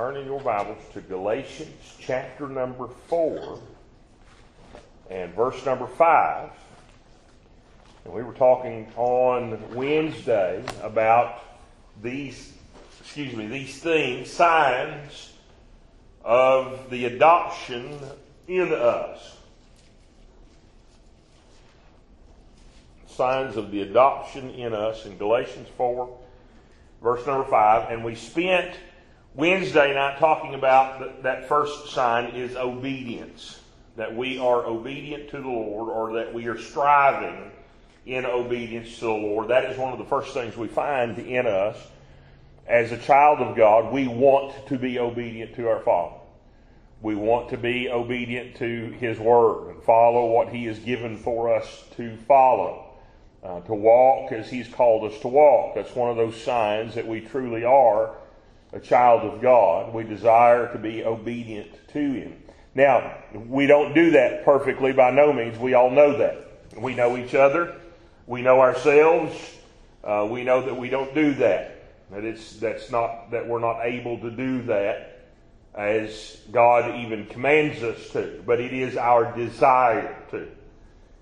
turn in your Bibles to Galatians chapter number 4 and verse number 5. And we were talking on Wednesday about these, excuse me, these things, signs of the adoption in us. Signs of the adoption in us in Galatians 4, verse number 5. And we spent Wednesday night talking about that first sign is obedience. That we are obedient to the Lord or that we are striving in obedience to the Lord. That is one of the first things we find in us. As a child of God, we want to be obedient to our Father. We want to be obedient to His Word and follow what He has given for us to follow. Uh, to walk as He's called us to walk. That's one of those signs that we truly are a child of God. We desire to be obedient to Him. Now, we don't do that perfectly by no means. We all know that. We know each other. We know ourselves. Uh, we know that we don't do that. That it's that's not that we're not able to do that as God even commands us to. But it is our desire to.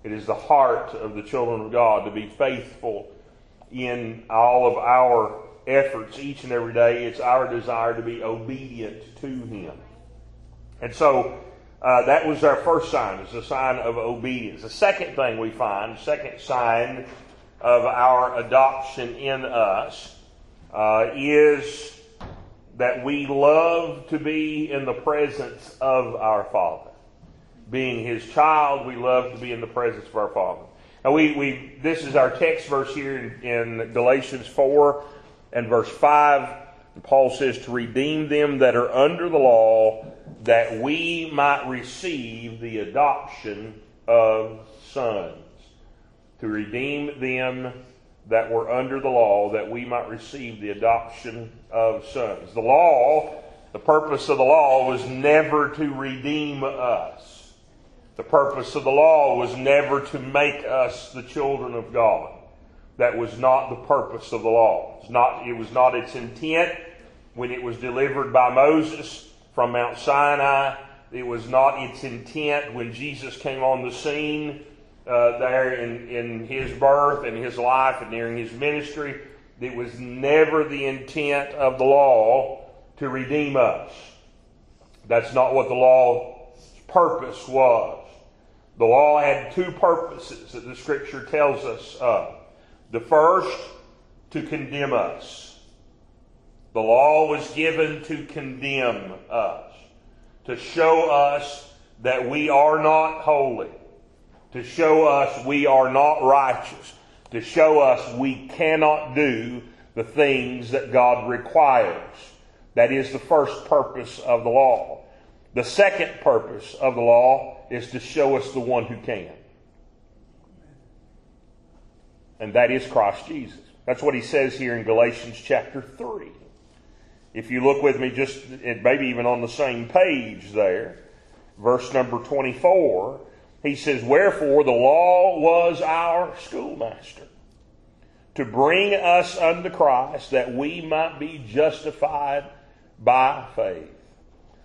It is the heart of the children of God to be faithful in all of our efforts each and every day. It's our desire to be obedient to Him. And so uh, that was our first sign, is a sign of obedience. The second thing we find, second sign of our adoption in us, uh, is that we love to be in the presence of our Father. Being His child, we love to be in the presence of our Father. Now we, we this is our text verse here in, in Galatians 4 and verse 5, Paul says, To redeem them that are under the law, that we might receive the adoption of sons. To redeem them that were under the law, that we might receive the adoption of sons. The law, the purpose of the law was never to redeem us. The purpose of the law was never to make us the children of God that was not the purpose of the law. Not, it was not its intent when it was delivered by Moses from Mount Sinai. It was not its intent when Jesus came on the scene uh, there in, in his birth and his life and during his ministry. It was never the intent of the law to redeem us. That's not what the law's purpose was. The law had two purposes that the scripture tells us of. The first, to condemn us. The law was given to condemn us, to show us that we are not holy, to show us we are not righteous, to show us we cannot do the things that God requires. That is the first purpose of the law. The second purpose of the law is to show us the one who can and that is Christ Jesus. That's what he says here in Galatians chapter 3. If you look with me, just maybe even on the same page there, verse number 24, he says, Wherefore the law was our schoolmaster, to bring us unto Christ, that we might be justified by faith.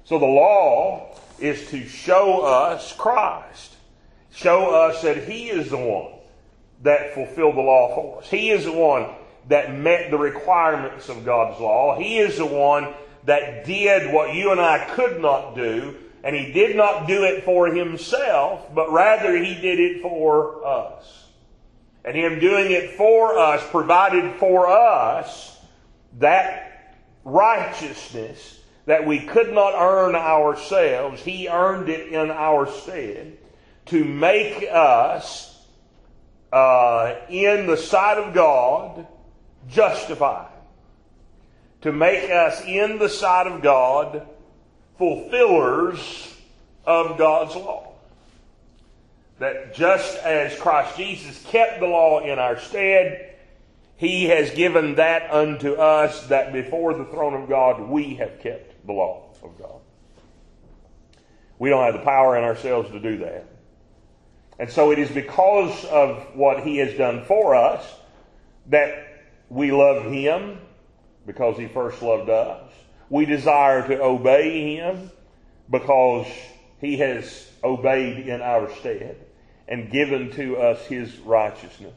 So the law is to show us Christ, show us that he is the one that fulfilled the law for us. He is the one that met the requirements of God's law. He is the one that did what you and I could not do, and he did not do it for himself, but rather he did it for us. And him doing it for us provided for us that righteousness that we could not earn ourselves. He earned it in our stead to make us uh, in the sight of God justified. To make us in the sight of God fulfillers of God's law. That just as Christ Jesus kept the law in our stead, He has given that unto us that before the throne of God we have kept the law of God. We don't have the power in ourselves to do that. And so it is because of what he has done for us that we love him because he first loved us. We desire to obey Him because He has obeyed in our stead and given to us His righteousness.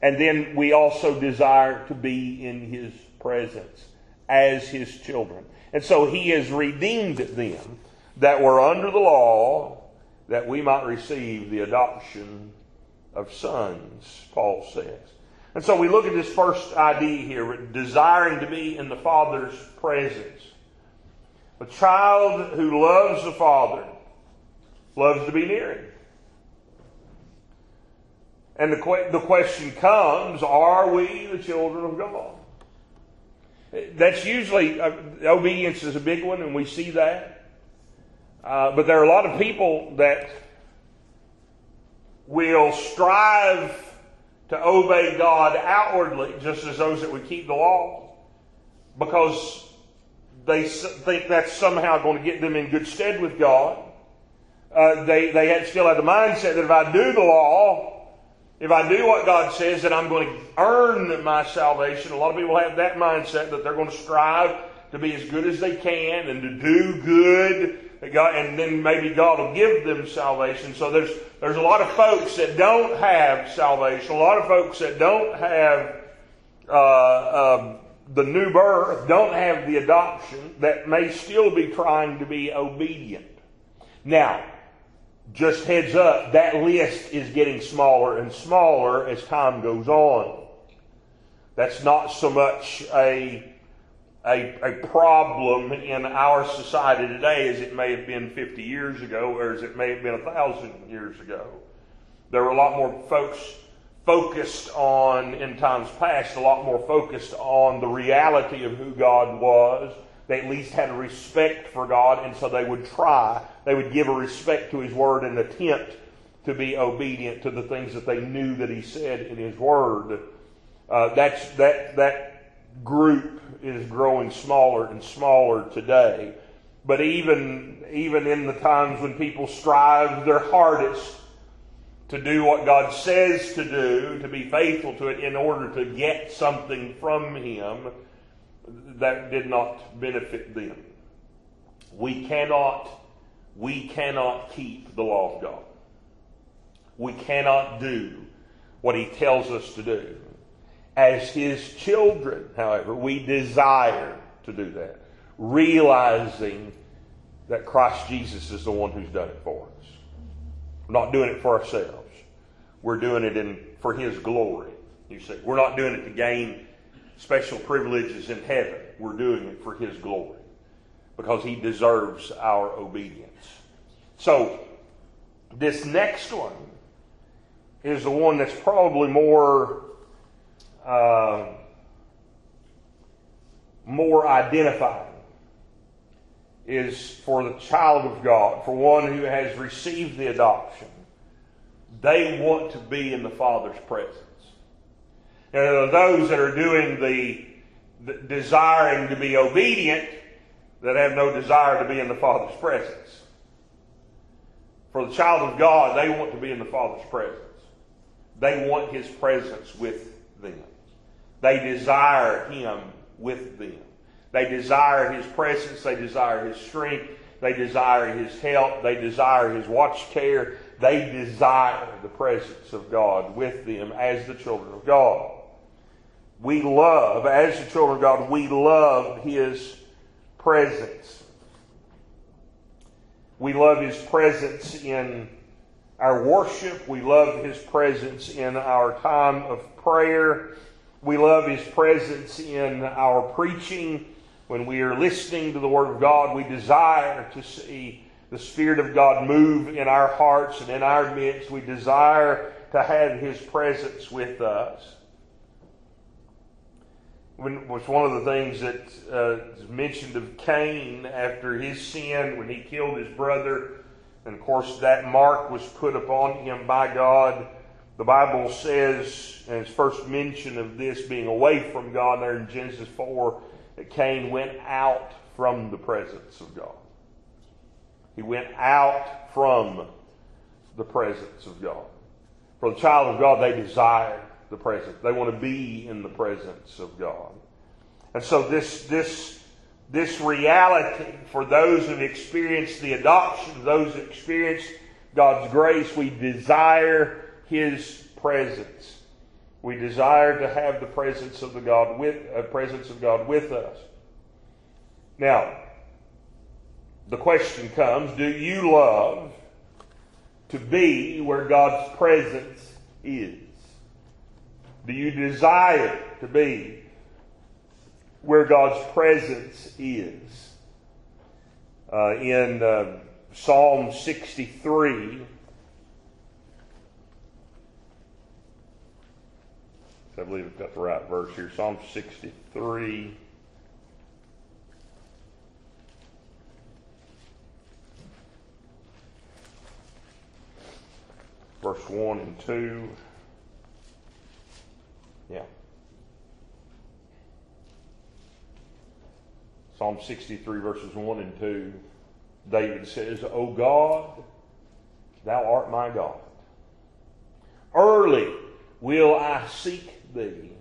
And then we also desire to be in His presence as His children. And so He has redeemed them that were under the law that we might receive the adoption of sons, Paul says. And so we look at this first idea here, desiring to be in the Father's presence. A child who loves the Father loves to be near Him. And the, que- the question comes, are we the children of God? That's usually, uh, obedience is a big one, and we see that. Uh, but there are a lot of people that will strive to obey God outwardly, just as those that would keep the law, because they think that's somehow going to get them in good stead with God. Uh, they they had, still have the mindset that if I do the law, if I do what God says, that I'm going to earn my salvation. A lot of people have that mindset that they're going to strive to be as good as they can and to do good God, and then maybe God will give them salvation. So there's there's a lot of folks that don't have salvation. A lot of folks that don't have uh, uh, the new birth, don't have the adoption, that may still be trying to be obedient. Now, just heads up, that list is getting smaller and smaller as time goes on. That's not so much a a, a problem in our society today as it may have been 50 years ago or as it may have been a thousand years ago. There were a lot more folks focused on, in times past, a lot more focused on the reality of who God was. They at least had a respect for God, and so they would try. They would give a respect to His Word and attempt to be obedient to the things that they knew that He said in His Word. Uh, that's that that group is growing smaller and smaller today. But even, even in the times when people strive their hardest to do what God says to do, to be faithful to it in order to get something from Him, that did not benefit them. We cannot, we cannot keep the law of God. We cannot do what He tells us to do. As His children, however, we desire to do that, realizing that Christ Jesus is the one who's done it for us. We're not doing it for ourselves. We're doing it in, for His glory. You see, we're not doing it to gain special privileges in heaven. We're doing it for His glory because He deserves our obedience. So, this next one is the one that's probably more uh, more identifying is for the child of God, for one who has received the adoption. They want to be in the Father's presence. And those that are doing the, the desiring to be obedient that have no desire to be in the Father's presence. For the child of God, they want to be in the Father's presence. They want His presence with them. They desire Him with them. They desire His presence. They desire His strength. They desire His help. They desire His watch care. They desire the presence of God with them as the children of God. We love, as the children of God, we love His presence. We love His presence in our worship. We love His presence in our time of prayer. We love His presence in our preaching. When we are listening to the Word of God, we desire to see the Spirit of God move in our hearts and in our midst. We desire to have His presence with us. When, was one of the things that uh, is mentioned of Cain after his sin when he killed his brother. And of course, that mark was put upon him by God the Bible says, in its first mention of this being away from God there in Genesis 4, that Cain went out from the presence of God. He went out from the presence of God. For the child of God, they desire the presence. They want to be in the presence of God. And so this, this this reality for those who've experienced the adoption, those who experienced God's grace. We desire His presence. We desire to have the presence of the God with uh, presence of God with us. Now, the question comes: Do you love to be where God's presence is? Do you desire to be where God's presence is? Uh, in uh, Psalm 63, I believe I've got the right verse here. Psalm 63. Verse 1 and 2. Yeah. Psalm 63, verses 1 and 2. David says, O God, thou art my God. Early will I seek thee.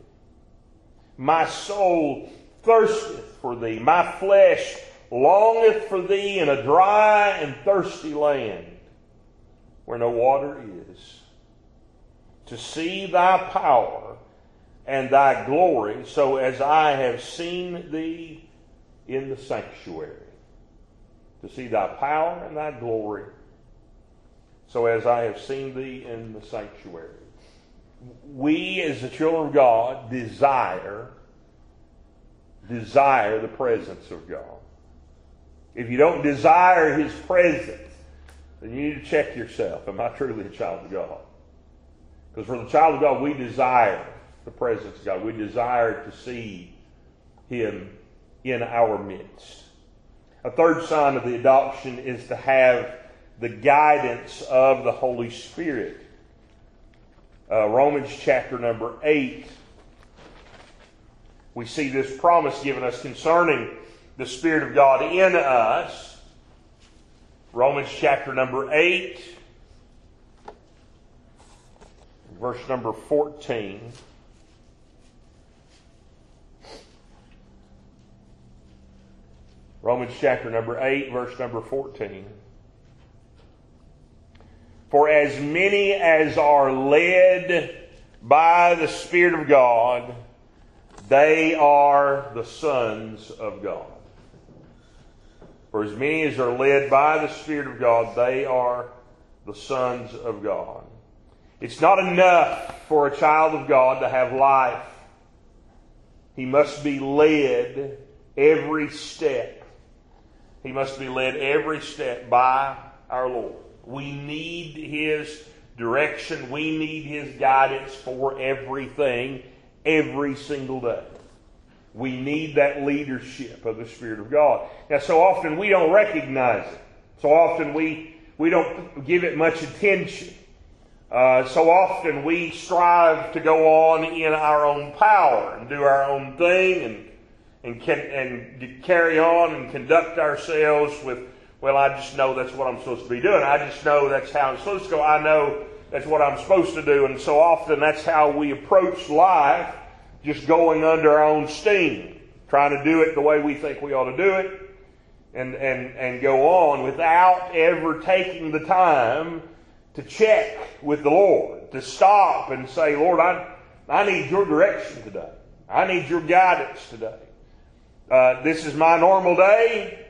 My soul thirsteth for thee. My flesh longeth for thee in a dry and thirsty land where no water is, to see thy power and thy glory, so as I have seen thee in the sanctuary. To see thy power and thy glory, so as I have seen thee in the sanctuary. We, as the children of God, desire desire the presence of God. If you don't desire His presence, then you need to check yourself. Am I truly a child of God? Because for the child of God, we desire the presence of God. We desire to see Him in our midst. A third sign of the adoption is to have the guidance of the Holy Spirit. Uh, Romans chapter number 8, we see this promise given us concerning the Spirit of God in us. Romans chapter number 8, verse number 14. Romans chapter number 8, verse number 14. For as many as are led by the Spirit of God, they are the sons of God. For as many as are led by the Spirit of God, they are the sons of God. It's not enough for a child of God to have life. He must be led every step he must be led every step by our Lord. We need His direction. We need His guidance for everything, every single day. We need that leadership of the Spirit of God. Now, so often we don't recognize it. So often we, we don't give it much attention. Uh, so often we strive to go on in our own power and do our own thing and and can, and carry on and conduct ourselves with, well, I just know that's what I'm supposed to be doing. I just know that's how I'm supposed to go. I know that's what I'm supposed to do. And so often that's how we approach life, just going under our own steam, trying to do it the way we think we ought to do it, and, and, and go on without ever taking the time to check with the Lord, to stop and say, Lord, I, I need your direction today. I need your guidance today. Uh, this is my normal day.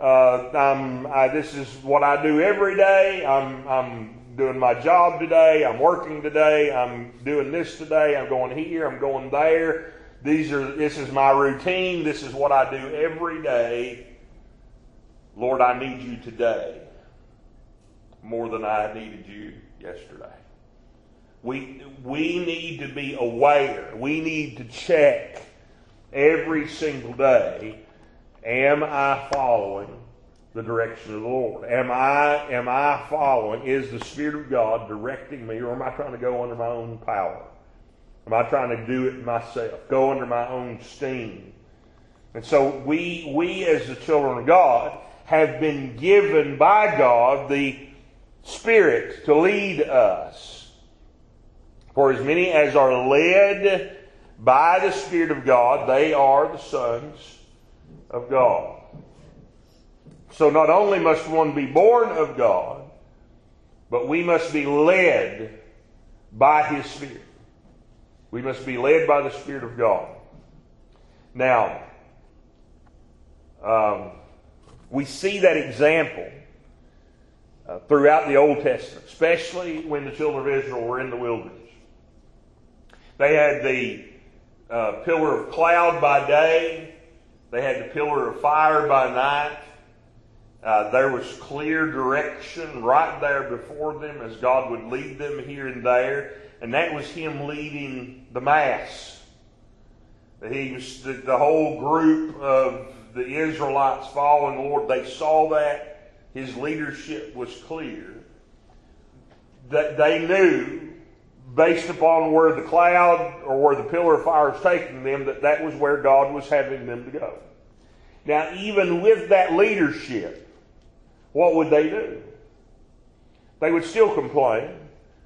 Uh, I, this is what I do every day. I'm, I'm doing my job today. I'm working today. I'm doing this today. I'm going here. I'm going there. These are, this is my routine. This is what I do every day. Lord, I need you today more than I needed you yesterday. We, we need to be aware. We need to check every single day, am I following the direction of the Lord? Am I, am I following, is the Spirit of God directing me, or am I trying to go under my own power? Am I trying to do it myself, go under my own steam? And so we, we as the children of God have been given by God the Spirit to lead us. For as many as are led by the Spirit of God, they are the sons of God. So not only must one be born of God, but we must be led by His Spirit. We must be led by the Spirit of God. Now, um, we see that example uh, throughout the Old Testament, especially when the children of Israel were in the wilderness. They had the uh, pillar of cloud by day, they had the pillar of fire by night. Uh, there was clear direction right there before them as God would lead them here and there, and that was Him leading the mass. He was the, the whole group of the Israelites following the Lord. They saw that His leadership was clear. That they knew, based upon where the cloud or where the pillar of fire was taking them, that that was where God was having them to go. Now, even with that leadership, what would they do? They would still complain.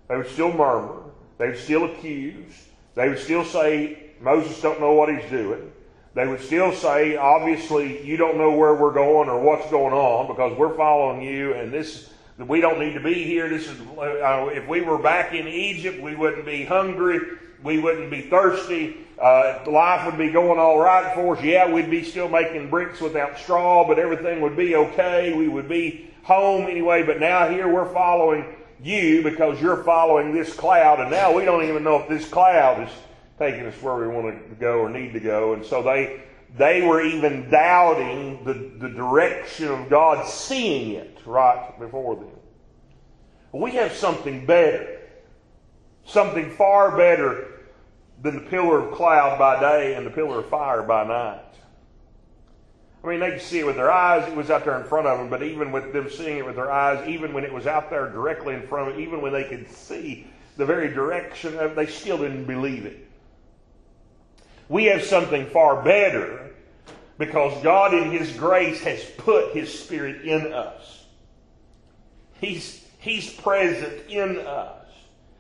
They would still murmur. They would still accuse. They would still say, Moses don't know what he's doing. They would still say, obviously, you don't know where we're going or what's going on because we're following you and this, we don't need to be here. This is, uh, if we were back in Egypt, we wouldn't be hungry. We wouldn't be thirsty. Uh, life would be going all right for us. Yeah, we'd be still making bricks without straw, but everything would be okay. We would be home anyway. But now here we're following you because you're following this cloud, and now we don't even know if this cloud is taking us where we want to go or need to go. And so they they were even doubting the, the direction of God, seeing it right before them. We have something better, something far better than the pillar of cloud by day and the pillar of fire by night. I mean, they could see it with their eyes. It was out there in front of them, but even with them seeing it with their eyes, even when it was out there directly in front of them, even when they could see the very direction of it, they still didn't believe it. We have something far better because God in His grace has put His Spirit in us. He's, he's present in us.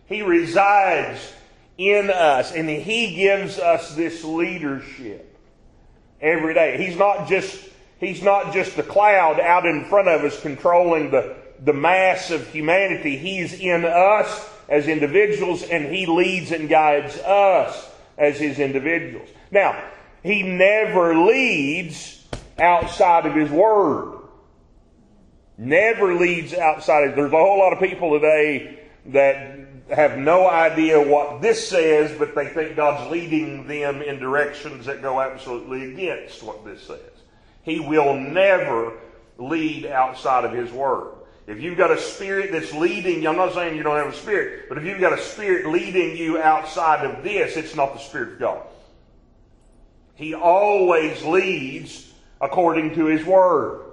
He resides in us and He gives us this leadership every day. He's not just, He's not just the cloud out in front of us controlling the, the mass of humanity. He's in us as individuals and He leads and guides us as his individuals. Now, he never leads outside of his word. Never leads outside of There's a whole lot of people today that have no idea what this says, but they think God's leading them in directions that go absolutely against what this says. He will never lead outside of His Word. If you've got a spirit that's leading you, I'm not saying you don't have a spirit, but if you've got a spirit leading you outside of this, it's not the Spirit of God. He always leads according to His Word.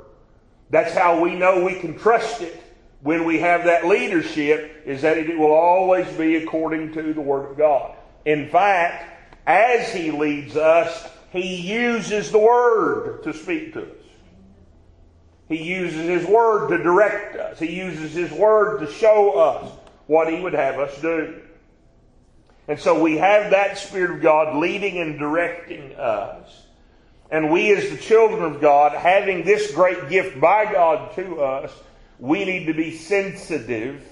That's how we know we can trust it when we have that leadership, is that it will always be according to the Word of God. In fact, as He leads us, He uses the Word to speak to us. He uses His Word to direct us. He uses His Word to show us what He would have us do. And so we have that Spirit of God leading and directing us. And we as the children of God, having this great gift by God to us, we need to be sensitive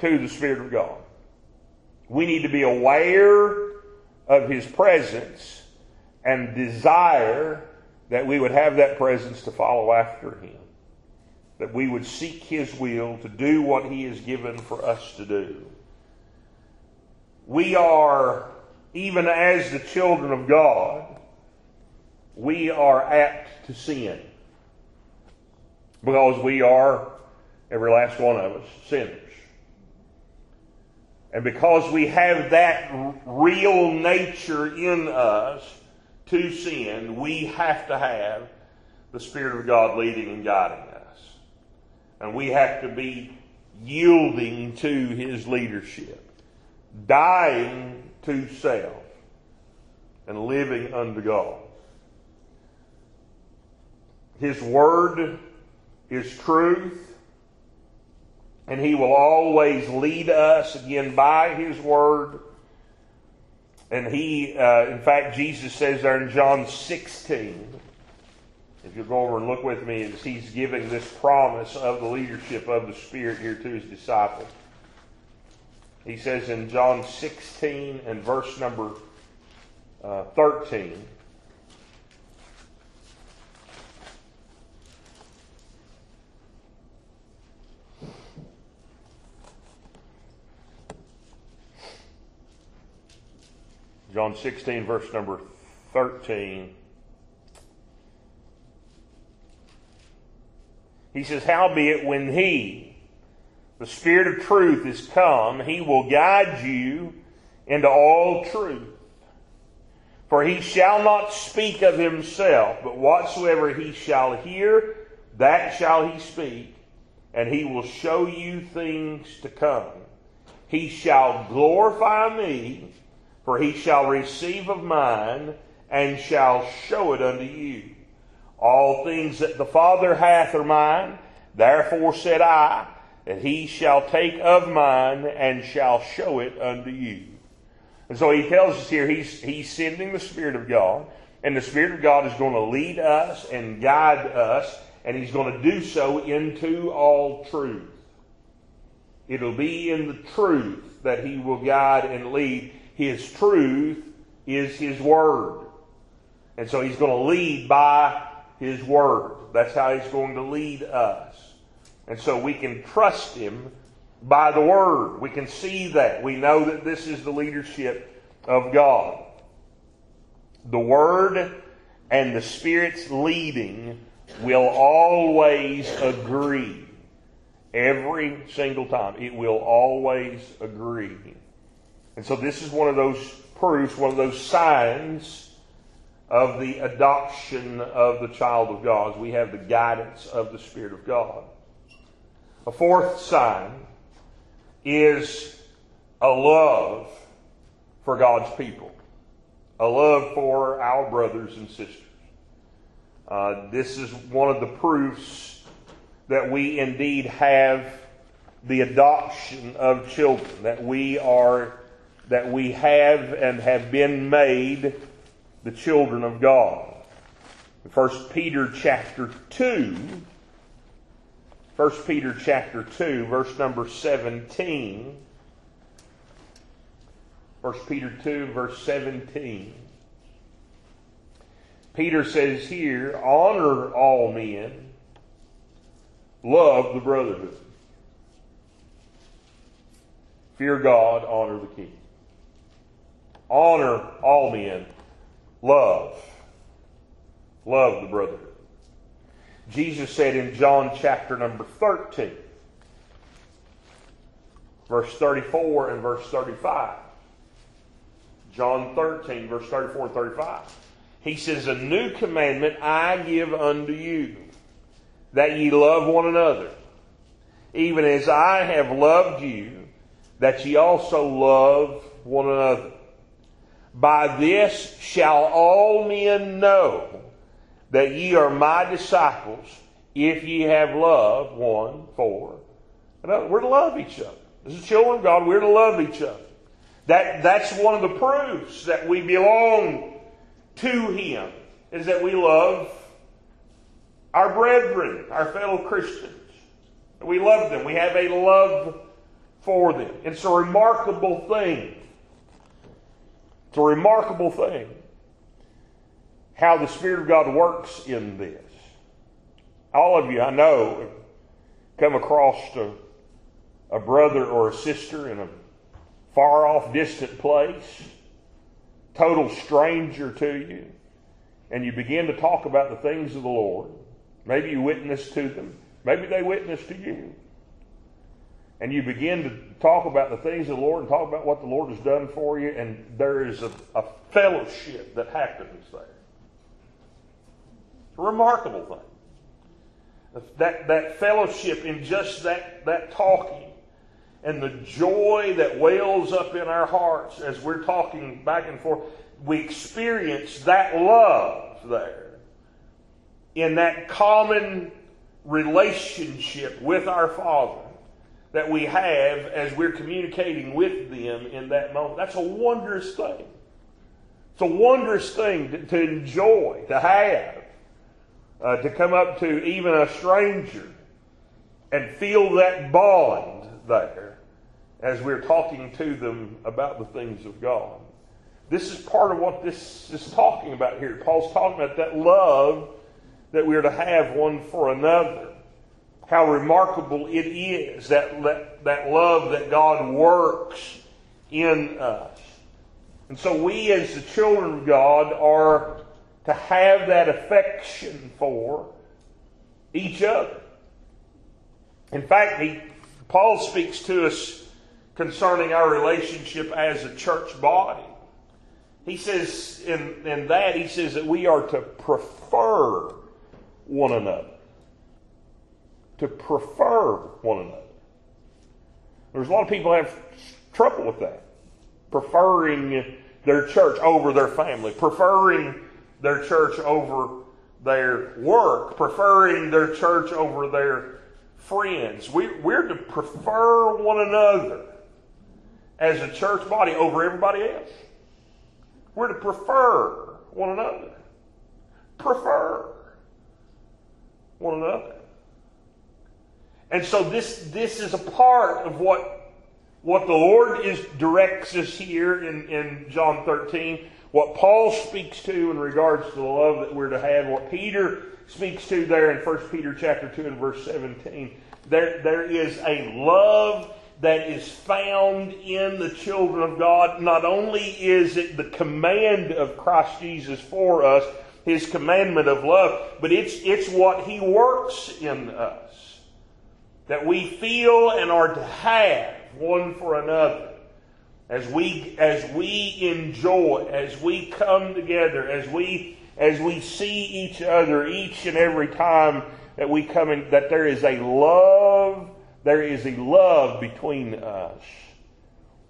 to the Spirit of God. We need to be aware of His presence and desire that we would have that presence to follow after him. That we would seek his will to do what he has given for us to do. We are, even as the children of God, we are apt to sin. Because we are, every last one of us, sinners. And because we have that real nature in us, to sin, we have to have the Spirit of God leading and guiding us. And we have to be yielding to His leadership, dying to self, and living unto God. His Word is truth, and He will always lead us again by His Word and he, uh, in fact, Jesus says there in John 16, If you go over and look with me, as he's giving this promise of the leadership of the Spirit here to his disciples. He says in John 16 and verse number uh, 13, John 16, verse number 13. He says, Howbeit, when he, the Spirit of truth, is come, he will guide you into all truth. For he shall not speak of himself, but whatsoever he shall hear, that shall he speak, and he will show you things to come. He shall glorify me, for he shall receive of mine and shall show it unto you. All things that the Father hath are mine. Therefore said I, that he shall take of mine and shall show it unto you. And so he tells us here he's, he's sending the Spirit of God, and the Spirit of God is going to lead us and guide us, and he's going to do so into all truth. It'll be in the truth that he will guide and lead. His truth is His Word. And so He's going to lead by His Word. That's how He's going to lead us. And so we can trust Him by the Word. We can see that. We know that this is the leadership of God. The Word and the Spirit's leading will always agree. Every single time. It will always agree. And so this is one of those proofs, one of those signs of the adoption of the child of God. We have the guidance of the Spirit of God. A fourth sign is a love for God's people, a love for our brothers and sisters. Uh, this is one of the proofs that we indeed have the adoption of children, that we are that we have and have been made the children of God. First Peter chapter 2, 1 Peter chapter 2, verse number 17. 1 Peter 2, verse 17. Peter says here, honor all men, love the brotherhood. Fear God, honor the king honor all men, love. Love the brotherhood. Jesus said in John chapter number 13, verse 34 and verse 35. John 13, verse 34 and 35. He says, A new commandment I give unto you, that ye love one another, even as I have loved you, that ye also love one another. By this shall all men know that ye are my disciples if ye have love one for another. We're to love each other. As the children of God, we're to love each other. That, that's one of the proofs that we belong to Him, is that we love our brethren, our fellow Christians. We love them. We have a love for them. It's a remarkable thing it's a remarkable thing how the Spirit of God works in this. All of you, I know, come across a, a brother or a sister in a far off, distant place, total stranger to you, and you begin to talk about the things of the Lord. Maybe you witness to them, maybe they witness to you and you begin to talk about the things of the Lord and talk about what the Lord has done for you, and there is a, a fellowship that happens there. It's a remarkable thing. That, that fellowship in just that, that talking and the joy that wells up in our hearts as we're talking back and forth, we experience that love there in that common relationship with our Father that we have as we're communicating with them in that moment. That's a wondrous thing. It's a wondrous thing to, to enjoy, to have. uh, to come up to even a stranger and feel that bond there as we're talking to them about the things of God. This is part of what this is talking about here. Paul's talking about that love that we're to have one for another. How remarkable it is that, that, that love that God works in us. And so we as the children of God are to have that affection for each other. In fact, he, Paul speaks to us concerning our relationship as a church body. He says in, in that, he says that we are to prefer one another. To prefer one another. There's a lot of people have trouble with that. Preferring their church over their family, preferring their church over their work, preferring their church over their friends. We, we're to prefer one another as a church body over everybody else. We're to prefer one another. Prefer one another. And so this, this is a part of what, what the Lord is, directs us here in, in John 13, what Paul speaks to in regards to the love that we're to have, what Peter speaks to there in 1 Peter chapter 2 and verse 17. There, there is a love that is found in the children of God. Not only is it the command of Christ Jesus for us, his commandment of love, but it's, it's what he works in us. That we feel and are to have one for another. As we, as we enjoy, as we come together, as we, as we see each other each and every time that we come in, that there is a love there is a love between us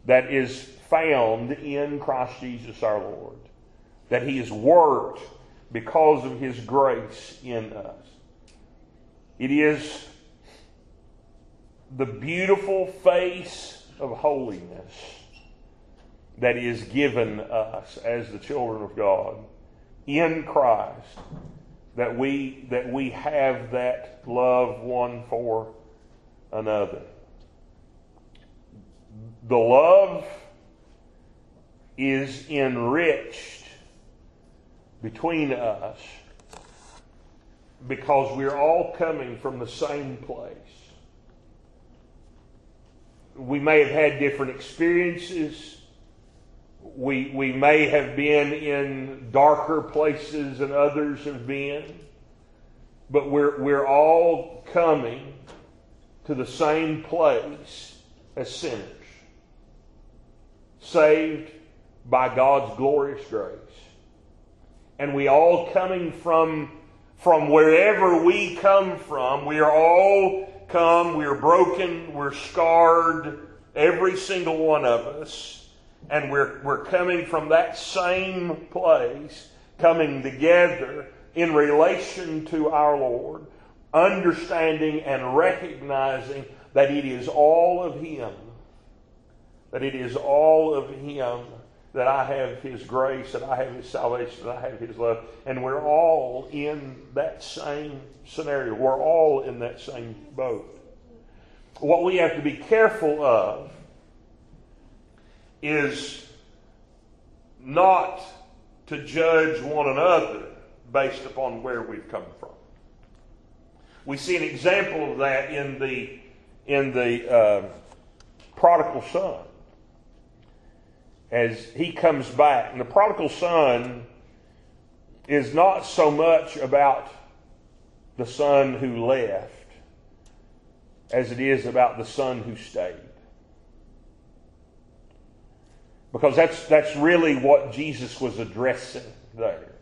that is found in Christ Jesus our Lord. That He has worked because of His grace in us. It is the beautiful face of holiness that is given us as the children of God in Christ that we that we have that love one for another. The love is enriched between us because we're all coming from the same place. We may have had different experiences. We, we may have been in darker places than others have been. But we're, we're all coming to the same place as sinners, saved by God's glorious grace. And we all coming from, from wherever we come from, we are all come, we are broken, we're scarred, every single one of us. And we're, we're coming from that same place, coming together in relation to our Lord understanding and recognizing that it is all of Him, that it is all of Him, that I have His grace, that I have His salvation, that I have His love. And we're all in that same scenario. We're all in that same boat. What we have to be careful of is not to judge one another based upon where we've come from. We see an example of that in the in the uh, prodigal son as he comes back. And the prodigal son is not so much about the son who left as it is about the son who stayed. Because that's, that's really what Jesus was addressing there.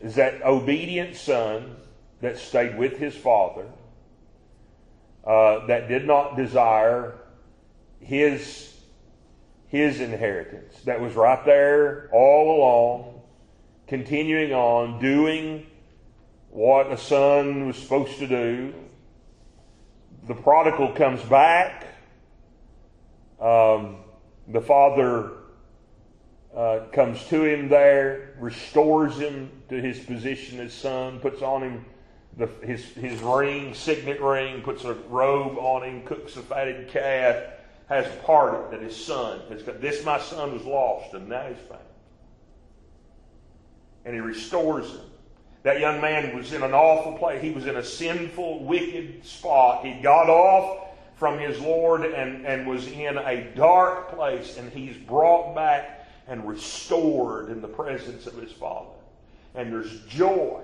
Is that obedient son that stayed with his father, uh, that did not desire his, his inheritance, that was right there all along, continuing on, doing what a son was supposed to do. The prodigal comes back. Um, the father uh, comes to him there, restores him to his position as son, puts on him the, his, his ring, signet ring, puts a robe on him, cooks a fatted calf, has a party that his son has got. This my son was lost and now he's found. And he restores him. That young man was in an awful place. He was in a sinful, wicked spot. He got off from his Lord and, and was in a dark place, and he's brought back and restored in the presence of his Father. And there's joy.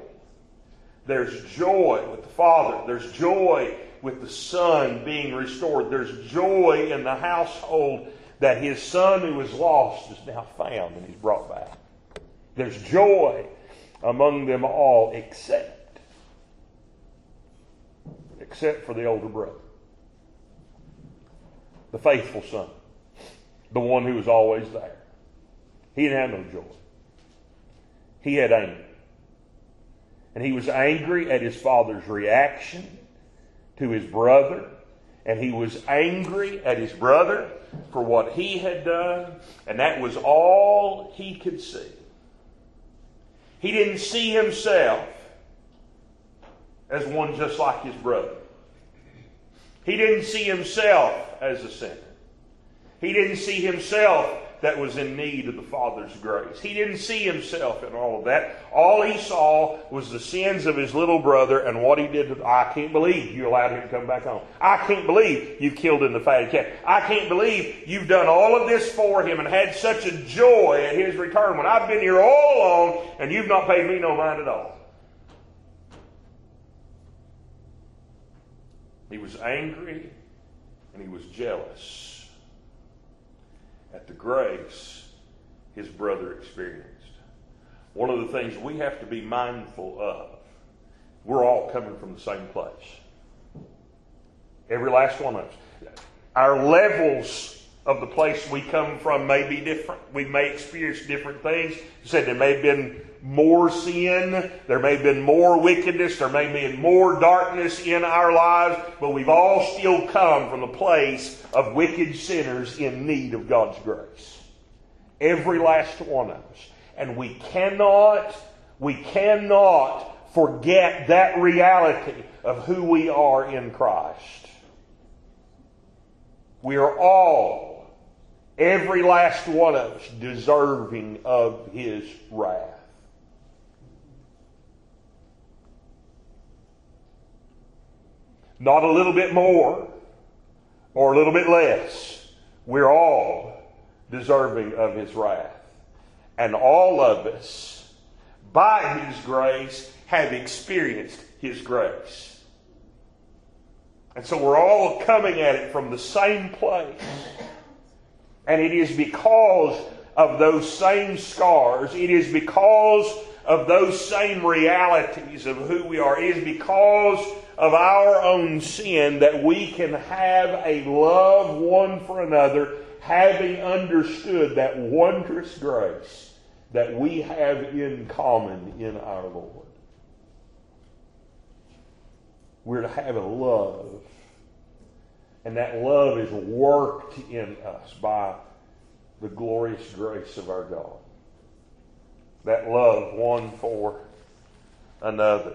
There's joy with the Father. There's joy with the Son being restored. There's joy in the household that his son who was lost is now found and he's brought back. There's joy among them all except except for the older brother. The faithful son. The one who was always there. He didn't have no joy. He had anger. And he was angry at his father's reaction to his brother. And he was angry at his brother for what he had done. And that was all he could see. He didn't see himself as one just like his brother. He didn't see himself as a sinner. He didn't see himself that was in need of the Father's grace. He didn't see himself in all of that. All he saw was the sins of his little brother and what he did. To, I can't believe you allowed him to come back home. I can't believe you've killed him the fatted calf. I can't believe you've done all of this for him and had such a joy at his return when I've been here all along and you've not paid me no mind at all. He was angry and he was jealous at the grace his brother experienced. One of the things we have to be mindful of, we're all coming from the same place. Every last one of us. Our levels of the place we come from may be different. We may experience different things. You said there may have been more sin, there may have been more wickedness, there may have been more darkness in our lives, but we've all still come from the place of wicked sinners in need of God's grace. Every last one of us. And we cannot, we cannot forget that reality of who we are in Christ. We are all Every last one of us deserving of his wrath. Not a little bit more or a little bit less. We're all deserving of his wrath. And all of us, by his grace, have experienced his grace. And so we're all coming at it from the same place. And it is because of those same scars, it is because of those same realities of who we are, it is because of our own sin that we can have a love one for another, having understood that wondrous grace that we have in common in our Lord. We're to have a love and that love is worked in us by the glorious grace of our God. That love one for another.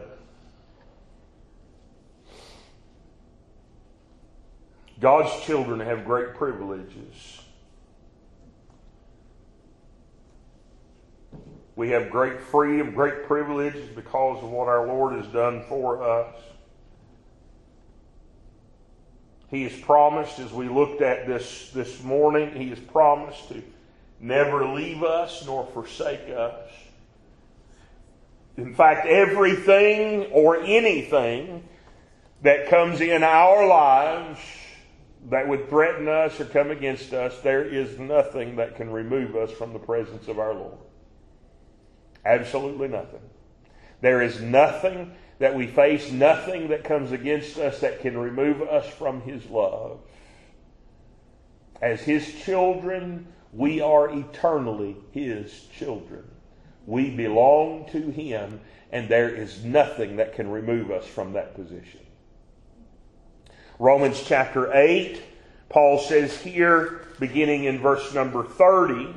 God's children have great privileges. We have great freedom, great privileges because of what our Lord has done for us. He has promised, as we looked at this this morning, He has promised to never leave us nor forsake us. In fact, everything or anything that comes in our lives that would threaten us or come against us, there is nothing that can remove us from the presence of our Lord. Absolutely nothing. There is nothing that we face nothing that comes against us that can remove us from His love. As His children, we are eternally His children. We belong to Him, and there is nothing that can remove us from that position. Romans chapter 8, Paul says here, beginning in verse number 30,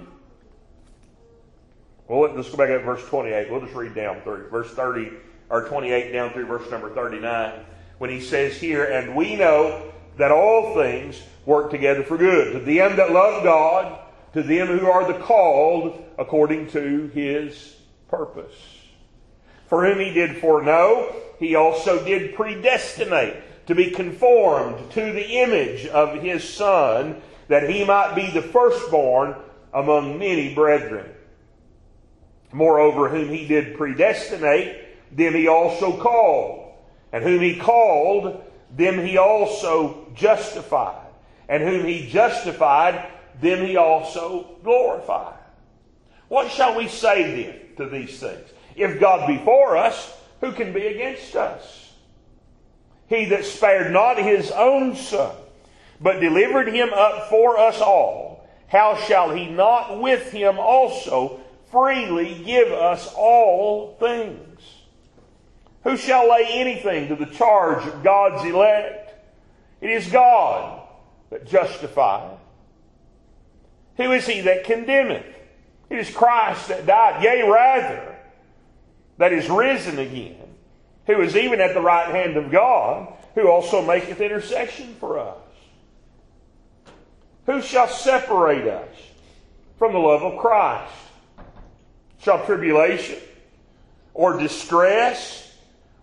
Well, let's go back at verse 28. We'll just read down through verse 30 or 28 down through verse number 39 when he says here, And we know that all things work together for good to them that love God, to them who are the called according to his purpose. For whom he did foreknow, he also did predestinate to be conformed to the image of his Son, that he might be the firstborn among many brethren. Moreover, whom he did predestinate, them he also called. And whom he called, them he also justified. And whom he justified, them he also glorified. What shall we say then to these things? If God be for us, who can be against us? He that spared not his own son, but delivered him up for us all, how shall he not with him also freely give us all things? Who shall lay anything to the charge of God's elect? It is God that justifieth. Who is he that condemneth? It is Christ that died, yea, rather, that is risen again, who is even at the right hand of God, who also maketh intercession for us. Who shall separate us from the love of Christ? Shall tribulation, or distress,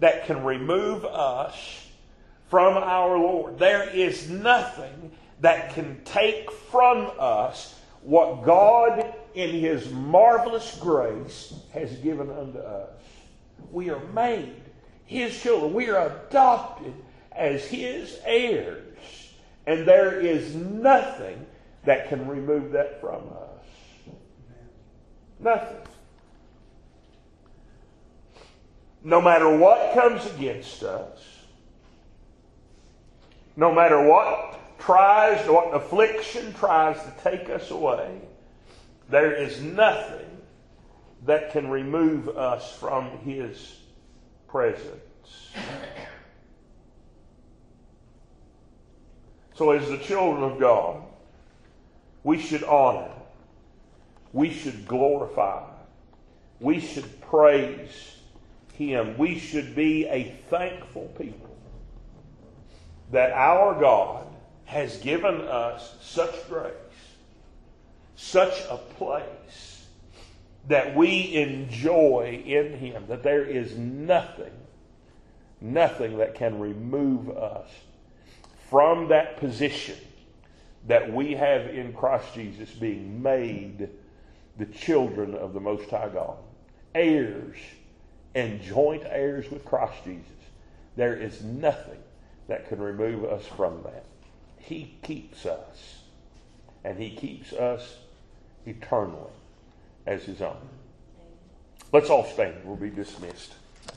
that can remove us from our Lord. There is nothing that can take from us what God in His marvelous grace has given unto us. We are made His children. We are adopted as His heirs. And there is nothing that can remove that from us. Nothing. No matter what comes against us, no matter what tries, what affliction tries to take us away, there is nothing that can remove us from His presence. So, as the children of God, we should honor, we should glorify, we should praise Him. We should be a thankful people that our God has given us such grace, such a place that we enjoy in Him, that there is nothing, nothing that can remove us from that position that we have in Christ Jesus, being made the children of the Most High God, heirs and joint heirs with Christ Jesus. There is nothing that can remove us from that. He keeps us, and He keeps us eternally as His own. Let's all stand. We'll be dismissed.